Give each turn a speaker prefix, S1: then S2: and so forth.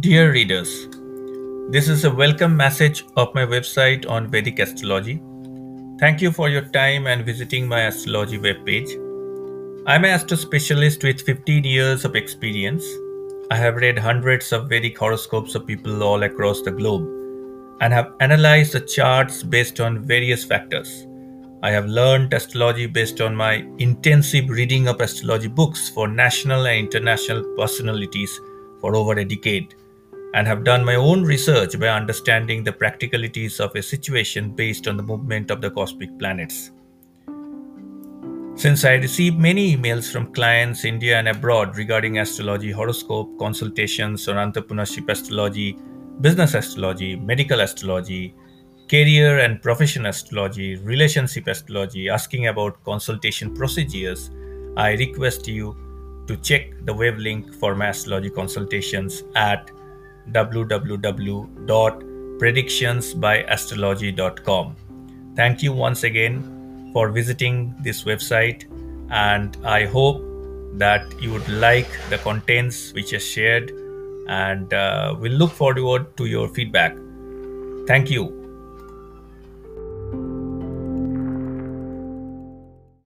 S1: Dear readers, this is a welcome message of my website on Vedic astrology. Thank you for your time and visiting my astrology webpage. I'm an astro specialist with 15 years of experience. I have read hundreds of Vedic horoscopes of people all across the globe and have analyzed the charts based on various factors. I have learned astrology based on my intensive reading of astrology books for national and international personalities for over a decade and have done my own research by understanding the practicalities of a situation based on the movement of the cosmic planets. Since I receive many emails from clients India and abroad regarding astrology, horoscope, consultations on entrepreneurship astrology, business astrology, medical astrology, career and profession astrology, relationship astrology, asking about consultation procedures, I request you to check the web link for my astrology consultations at www.predictionsbyastrology.com. Thank you once again for visiting this website, and I hope that you would like the contents which are shared, and uh, we'll look forward to your feedback. Thank you.